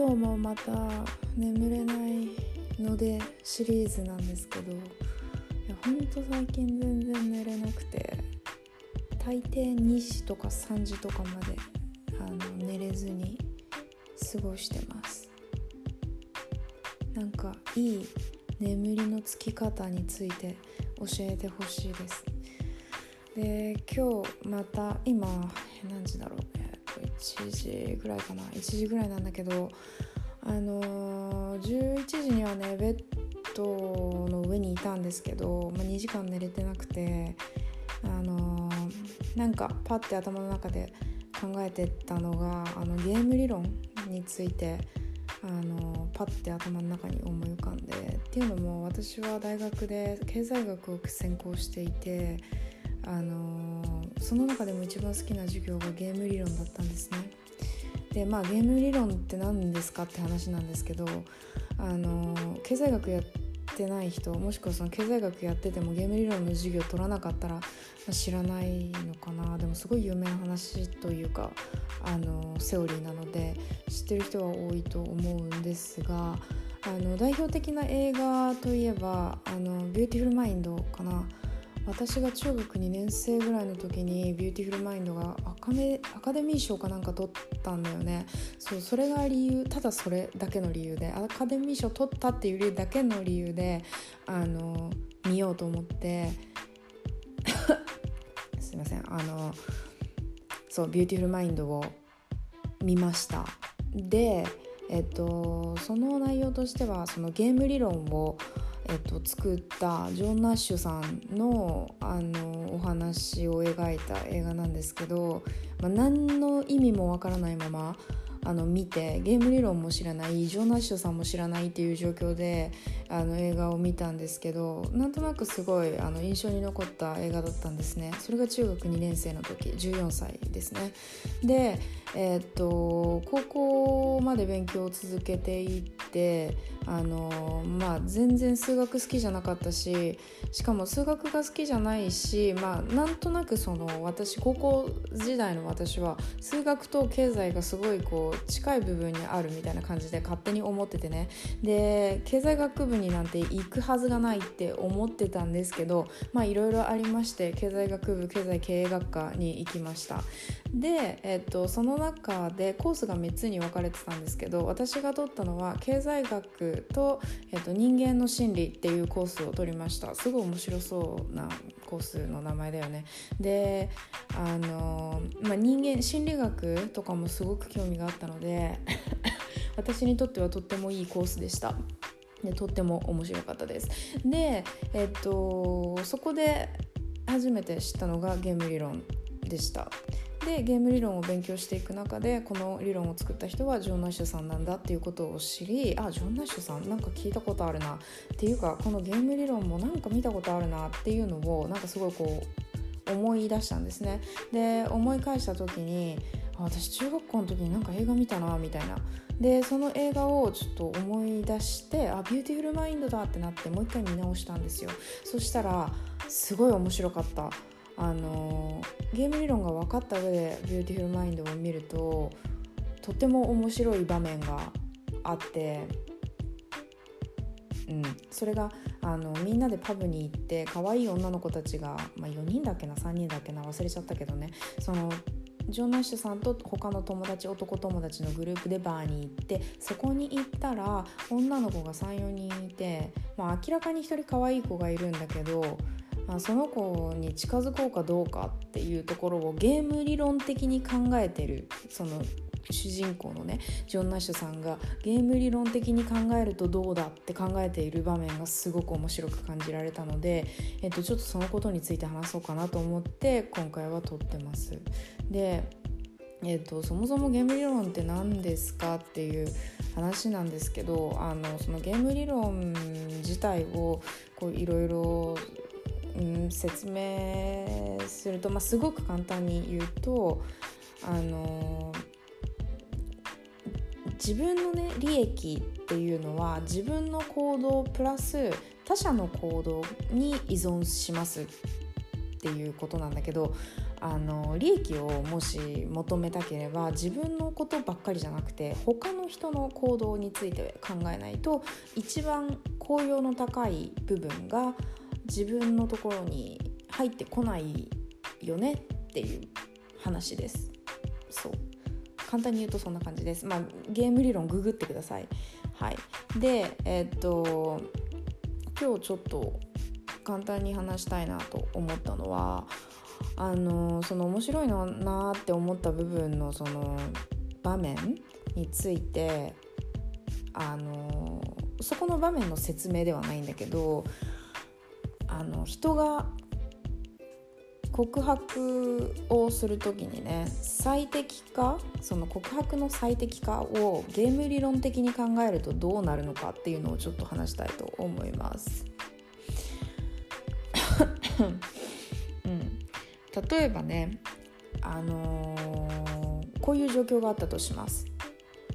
今日もまた眠れないのでシリーズなんですけどいやほんと最近全然寝れなくて大抵2時とか3時とかまであの寝れずに過ごしてます。なんかいい眠りのつき方について教えてほしいです。で今日また今何時だろう？1時ぐらいかな。1時ぐらいなんだけどあのー、11時にはねベッドの上にいたんですけど、まあ、2時間寝れてなくてあのー、なんかパッて頭の中で考えてたのがあのゲーム理論についてあのパッて頭の中に思い浮かんでっていうのも私は大学で経済学を専攻していてあのその中でも一番好きな授業がゲーム理論だったんですね。でまあゲーム理論って何ですかって話なんですけどあの経済学やってない人もしくはその経済学やっててもゲーム理論の授業取らなかったら知らないのかなでもすごい有名な話というかあのセオリーなので知ってる人は多いと思うんですがあの代表的な映画といえば「あのビューティフルマインド」かな。私が中学2年生ぐらいの時に「ビューティフルマインドがアカメアカデミー賞かなんか取ったんだよね。そうそれが理由ただそれだけの理由でアカデミー賞取ったっていう理由だけの理由であの見ようと思って。すいません。あのそう「ビューティフルマインドを見ました。でえっとその内容としてはそのゲーム理論をえっと、作ったジョン・ナッシュさんのあのお話を描いた映画なんですけど、まあ、何の意味もわからないままあの見てゲーム理論も知らないジョナッシュさんも知らないっていう状況であの映画を見たんですけどなんとなくすごいあの印象に残った映画だったんですね。それが中学2年生の時14歳ですね。でえー、っと高校まで勉強を続けていってあのまあ全然数学好きじゃなかったししかも数学が好きじゃないしまあなんとなくその私高校時代の私は数学と経済がすごいこう近い部分にあるみたいな感じで勝手に思っててね。で経済学部になんて行くはずがないって思ってたんですけどいろいろありまして経済学部経済経営学科に行きました。で、えっと、その中でコースが3つに分かれてたんですけど私が取ったのは経済学と、えっと、人間の心理っていうコースを取りました。すごい面白そうなコースの名前だよね。であの、まあ、人間心理学とかもすごく興味があったので 私にとってはとってもいいコースでした。でとっても面白かったです。でえっとそこで初めて知ったのがゲーム理論でした。でゲーム理論を勉強していく中でこの理論を作った人はジョン・ナッシュさんなんだっていうことを知りあジョン・ナッシュさんなんか聞いたことあるな。っていうかこのゲーム理論もなんか見たことあるなっていうのをなんかすごいこう思い出したんですね。で思い返した時に私中学校の時になんか映画見たなみたいな。でその映画をちょっと思い出してあビューティフルマインドだってなってもう一回見直したんですよ。そしたらすごい面白かった。あのゲーム理論が分かった上でビューティフルマインドを見るととても面白い場面があって、うん、それがあのみんなでパブに行って可愛い女の子たちが、まあ、4人だっけな3人だっけな忘れちゃったけどね。そのジョン・ナッシュさんと他の友達男友達のグループでバーに行ってそこに行ったら女の子が34人いて、まあ、明らかに1人可愛い子がいるんだけどまあ、その子に近づこうかどうかっていうところをゲーム理論的に考えてるその主人公のねジョン・ナッシュさんがゲーム理論的に考えるとどうだって考えている場面がすごく面白く感じられたので、えっと、ちょっとそのことについて話そうかなと思って今回は撮ってます。でえーと、そもそもゲーム理論って何ですかっていう話なんですけどあのそのゲーム理論自体をいろいろうん、説明すると、まあ、すごく簡単に言うとあの自分のね利益っていうのは自分の行動プラス他者の行動に依存しますっていうことなんだけどあの利益をもし求めたければ自分のことばっかりじゃなくて他の人の行動について考えないと一番効用の高い部分が自分のところに入ってこないよねっていう話です。そう簡単に言うとそんな感じです。まあ、ゲーム理論ググってください。はい、でえー、っと今日ちょっと簡単に話したいなと思ったのはあのその面白いのなって思った部分のその場面についてあのそこの場面の説明ではないんだけどあの人が告白をする時にね最適化その告白の最適化をゲーム理論的に考えるとどうなるのかっていうのをちょっと話したいと思います。うん、例えばね、あのー、こういう状況があったとします。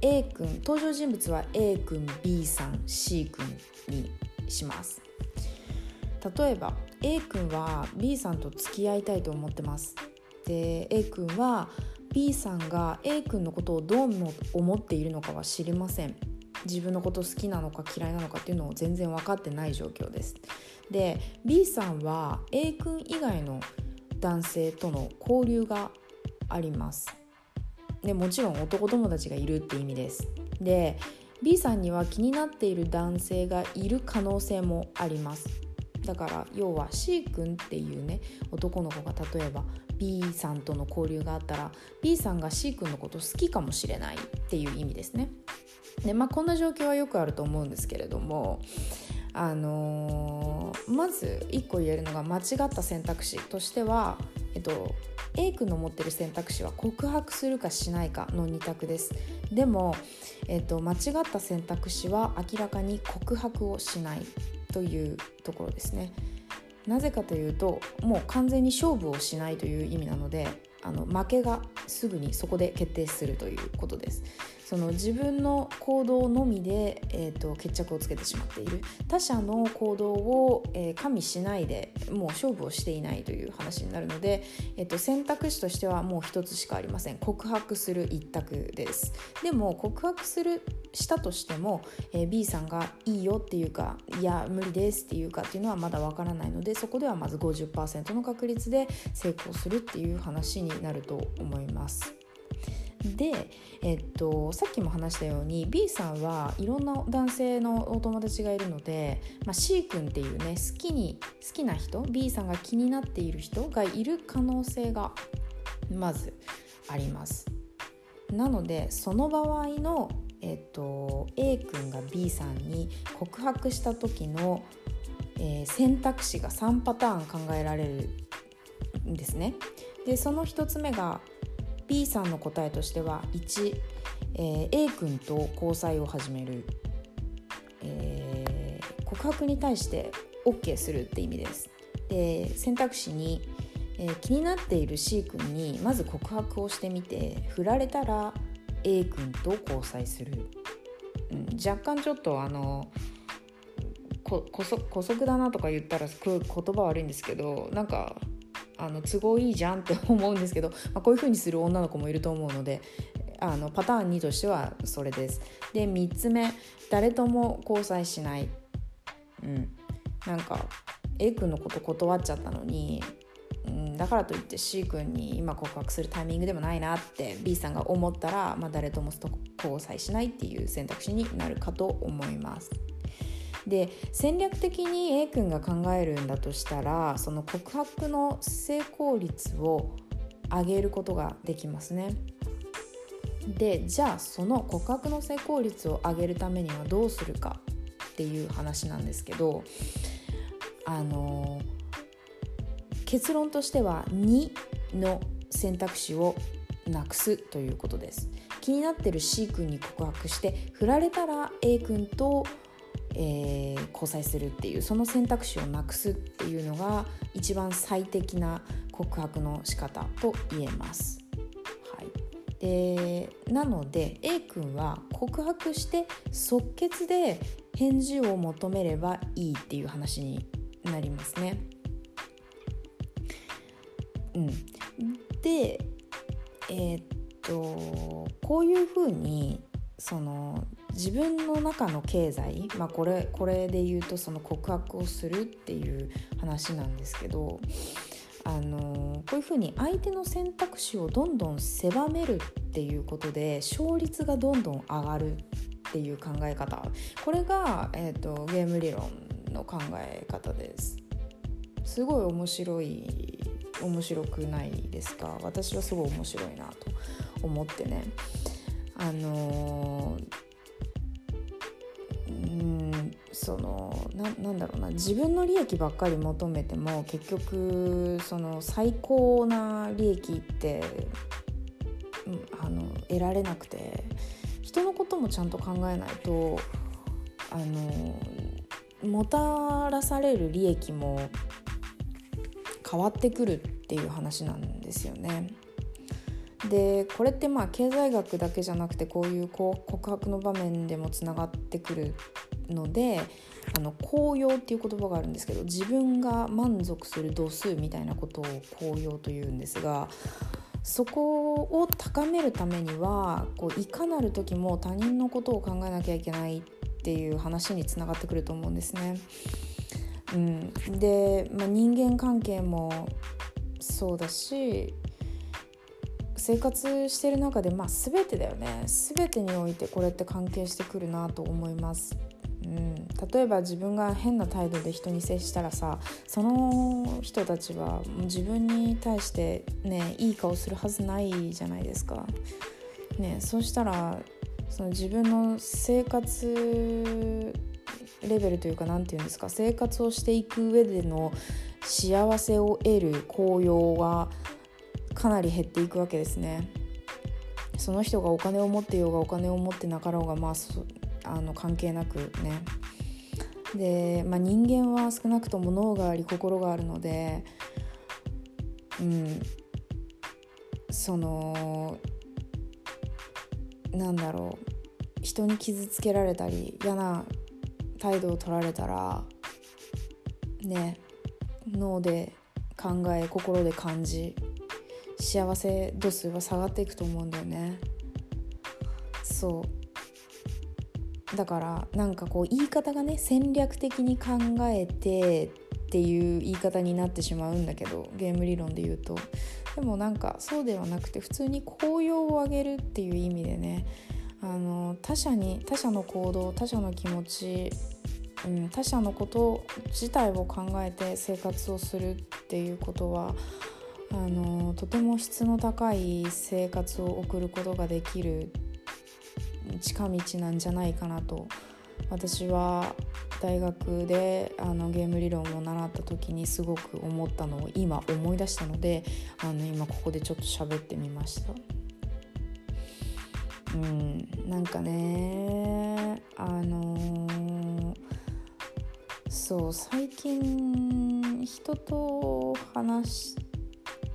A 君登場人物は A 君 B さん C 君にします。例えば A 君は B さんと付き合いたいと思ってます。で A 君は B さんが A 君のことをどう思っているのかは知りません。自分のこと好きなのか嫌いなのかっていうのを全然分かってない状況です。で B さんは A 君以外の男性との交流があります。でもちろん男友達がいるって意味です。で B さんには気になっている男性がいる可能性もあります。だから要は C 君っていうね男の子が例えば B さんとの交流があったら B さんが C 君のこと好きかもしれないっていう意味ですね。でまあこんな状況はよくあると思うんですけれどもあのー、まず1個言えるのが間違った選択肢としては、えっと、A 君の持ってる選択肢は告白するかしないかの2択ですでも、えっと、間違った選択肢は明らかに告白をしないというところですね。なぜかというともう完全に勝負をしないという意味なのであの負けがすぐにそこで決定するということです。その自分の行動のみで、えーと、決着をつけてしまっている。他者の行動を、えー、加味しないでもう勝負をしていないという話になるので、えーと、選択肢としてはもう一つしかありません。告白する一択です。でも告白するしたとしても、えー、B さんがいいよっていうかいや無理ですっていうかっていうのはまだわからないのでそこではまず50%の確率で成功するっていう話になると思います。で、えっと、さっきも話したように B さんはいろんな男性のお友達がいるので、まあ、C 君っていうね好きに好きな人 B さんが気になっている人がいる可能性がまずあります。なのでその場合の、えっと、A 君が B さんに告白した時の、えー、選択肢が3パターン考えられるんですね。でその1つ目が B さんの答えとしては1、えー、A 君と交際を始める、えー、告白に対して OK するって意味です。で選択肢に、えー、気になっている C 君にまず告白をしてみて振られたら A 君と交際する、うん、若干ちょっとあのここそ姑息だなとか言ったら言葉悪いんですけどなんかあの都合いいじゃんって 思うんですけど、まあ、こういう風にする女の子もいると思うのであのパターン2としてはそれです。で3つ目誰とも交際しない。うん、なんか A 君のこと断っちゃったのに、うん、だからといって C 君に今告白するタイミングでもないなって B さんが思ったら、まあ、誰とも交際しないっていう選択肢になるかと思います。で戦略的に A 君が考えるんだとしたらその告白の成功率を上げることができますね。でじゃあその告白の成功率を上げるためにはどうするかっていう話なんですけどあの結論としては2の選択肢をなくすということです気になってる C 君に告白して振られたら A 君とえー、交際するっていうその選択肢をなくすっていうのが一番最適な告白の仕方と言えます。はい、でなので A 君は告白して即決で返事を求めればいいっていう話になりますね。うん、でえー、っとこういうふうにその自分の中の経済、まあ、これこれで言うとその告白をするっていう話なんですけどあのこういうふうに相手の選択肢をどんどん狭めるっていうことで勝率がどんどん上がるっていう考え方。これが、えーと、ゲーム理論の考え方です。すごい面白い面白くないですか？私はすごい面白いなと思ってね。あのうそのななんだろうな自分の利益ばっかり求めても結局その最高な利益って、あの得られなくて人のこともちゃんと考えないとあのもたらされる利益も変わってくるっていう話なんですよね。でこれってまあ経済学だけじゃなくてこういう告白の場面でもつながってくるのであの高揚っていう言葉があるんですけど自分が満足する度数みたいなことを高揚というんですがそこを高めるためにはこういかなる時も他人のことを考えなきゃいけないっていう話につながってくると思うんですね。うん、で、まあ、人間関係もそうだし生活してる中で、まあ、全てだよね全てにおいてこれって関係してくるなと思います。うん、例えば自分が変な態度で人に接したらさその人たちは自分に対してねいい顔するはずないじゃないですか。ね、そうしたらその自分の生活レベルというか何て言うんですか生活をしていく上での幸せを得る効用がかなり減っていくわけですね。その人がお金を持ってようがお金を持ってなかろうがまああの関係なくね。で、まあ、人間は少なくとも脳があり心があるのでうん。そのなんだろう。人に傷つけられたり嫌な態度を取られたらね脳で考え心で感じ幸せ度数は下がっていくと思うんだよね。そう。だからなんかこう言い方がね戦略的に考えてっていう言い方になってしまうんだけどゲーム理論で言うと。でもなんかそうではなくて普通に効用を上げるっていう意味でねあの他者に他者の行動他者の気持ち、うん、他者のこと自体を考えて生活をするっていうことはあのとても質の高い生活を送ることができる近道なんじゃないかなと私は大学であのゲーム理論を習った時にすごく思ったのを今思い出したのであの今ここでちょっと喋ってみました。うん、なんかねあのー、そう最近人と話し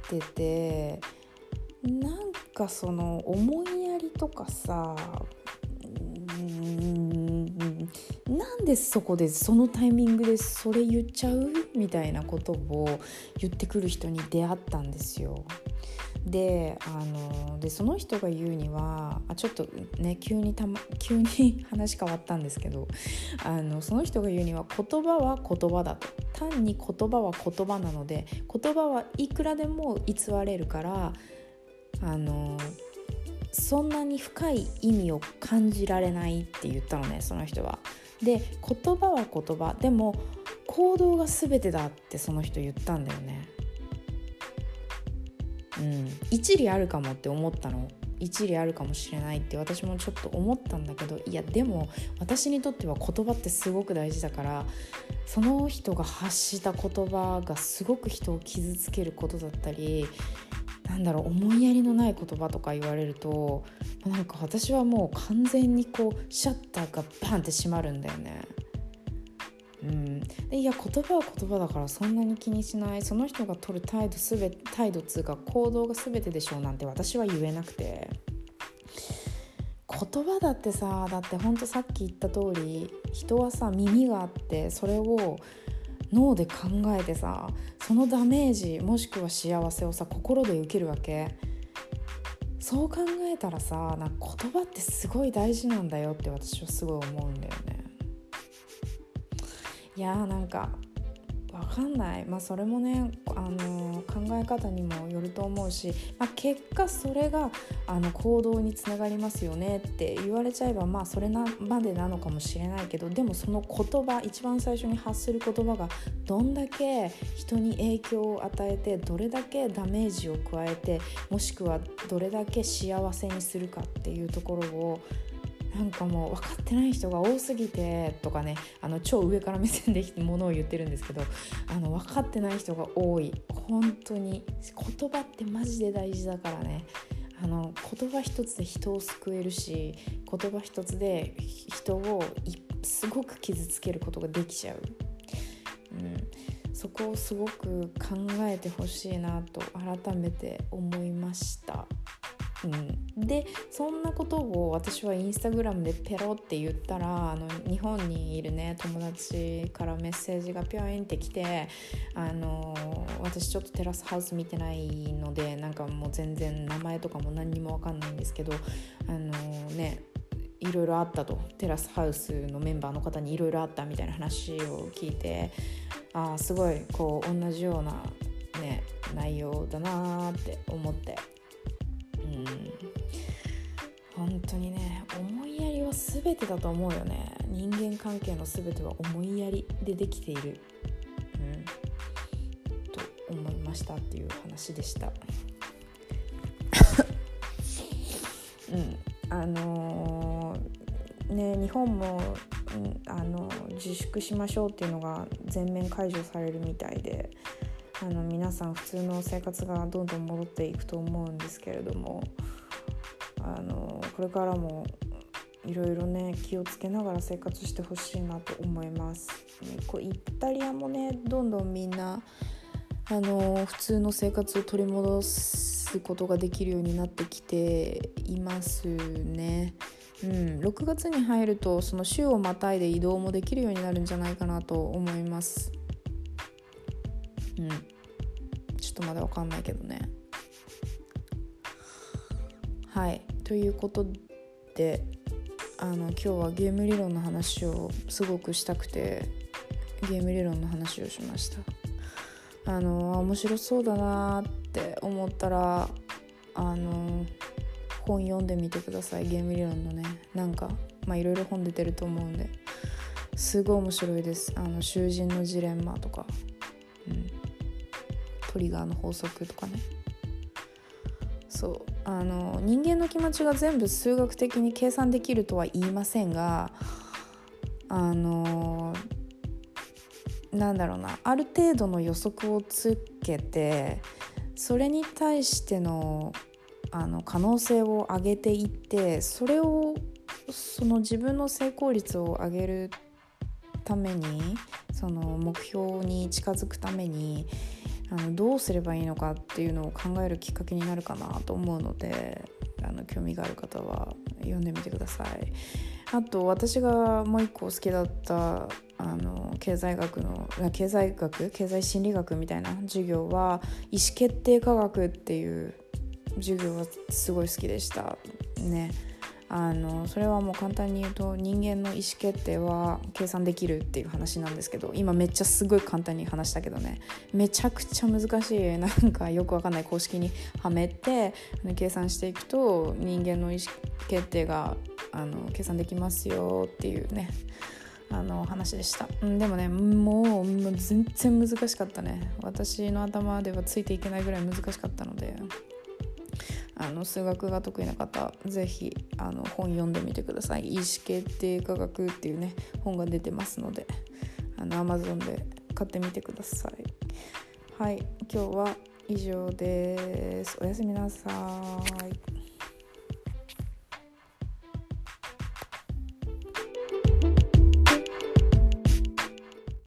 ててなんかその思いやりとかさうんなんでそこでそのタイミングでそれ言っちゃうみたいなことを言ってくる人に出会ったんですよ。であのでその人が言うにはあちょっとね急にた、ま、急に話変わったんですけどあのその人が言うには言葉は言葉だと単に言葉は言葉なので言葉はいくらでも偽れるからあのそんなに深い意味を感じられないって言ったのねその人は。で言葉は言葉でも行動が全てだってその人言ったんだよね。うん、一理あるかもって思ったの一理あるかもしれないって私もちょっと思ったんだけどいやでも私にとっては言葉ってすごく大事だからその人が発した言葉がすごく人を傷つけることだったりなんだろう思いやりのない言葉とか言われるとなんか私はもう完全にこうシャッターがバンって閉まるんだよね。うん、でいや言葉は言葉だからそんなに気にしない。その人が取る態度すべ態度つうか行動が全てでしょうなんて私は言えなくて。言葉だってさだってほんとさっき言った通り人はさ耳があってそれを脳で考えてさそのダメージもしくは幸せをさ心で受けるわけ。そう考えたらさな言葉ってすごい大事なんだよって私はすごい思うんだよね。いやーなんかわかんない。まあそれもねあの考え方にもよると思うし、まあ、結果それがあの行動につながりますよねって言われちゃえばまあそれなまでなのかもしれないけどでもその言葉一番最初に発する言葉がどんだけ人に影響を与えてどれだけダメージを加えてもしくはどれだけ幸せにするかっていうところをなんかもう分かってない人が多すぎてとかねあの超上から目線でものを言ってるんですけどあの分かってない人が多い。本当に言葉ってマジで大事だからね。あの言葉一つで人を救えるし言葉一つで人をすごく傷つけることができちゃう、うん、そこをすごく考えてほしいなと改めて思いました。うん、でそんなことを私はインスタグラムでペロって言ったらあの日本にいるね友達からメッセージがピョインってきてあの私ちょっとテラスハウス見てないのでなんかもう全然名前とかも何にも分かんないんですけどあのねいろいろあったと。テラスハウスのメンバーの方にいろいろあったみたいな話を聞いてああすごいこう同じような、ね、内容だなって思って。うん。本当にね思いやりは全てだと思うよね。人間関係の全ては思いやりでできている、うん、と思いましたっていう話でした。うん。あのー、ね日本も、うん、あの自粛しましょうっていうのが全面解除されるみたいで。あの皆さん普通の生活がどんどん戻っていくと思うんですけれどもあのこれからもいろいろね気をつけながら生活してほしいなと思います。こうイタリアもねどんどんみんなあの普通の生活を取り戻すことができるようになってきていますね。うん、6月に入るとその週をまたいで移動もできるようになるんじゃないかなと思います。うんとまだわかんないけどね。はい。ということであの今日はゲーム理論の話をすごくしたくてゲーム理論の話をしました。あの面白そうだなって思ったらあの本読んでみてください。ゲーム理論のね。なんかまあいろいろ本出てると思うんで。すごい面白いです。あの囚人のジレンマとか。うん。トリガーの法則とかね。そう。あの人間の気持ちが全部数学的に計算できるとは言いませんがあのなんだろうな。ある程度の予測をつけてそれに対してのあの可能性を上げていってそれをその自分の成功率を上げるためにその目標に近づくためにあのどうすればいいのかっていうのを考えるきっかけになるかなと思うのであの興味がある方は読んでみてください。あと私がもう一個好きだったあの経済学の経済学？経済心理学みたいな授業は意思決定科学っていう授業がすごい好きでしたね。あのそれはもう簡単に言うと人間の意思決定は計算できるっていう話なんですけど今めっちゃすごい簡単に話したけどね。めちゃくちゃ難しいなんかよくわかんない公式にはめて計算していくと人間の意思決定があの計算できますよっていうねあの話でした、うん、でもねもう全然難しかったね。私の頭ではついていけないぐらい難しかったので。あの数学が得意な方是非あの本読んでみてください「意思決定科学」っていうね本が出てますのであの Amazon で買ってみてください。はい今日は以上です。おやすみなさい。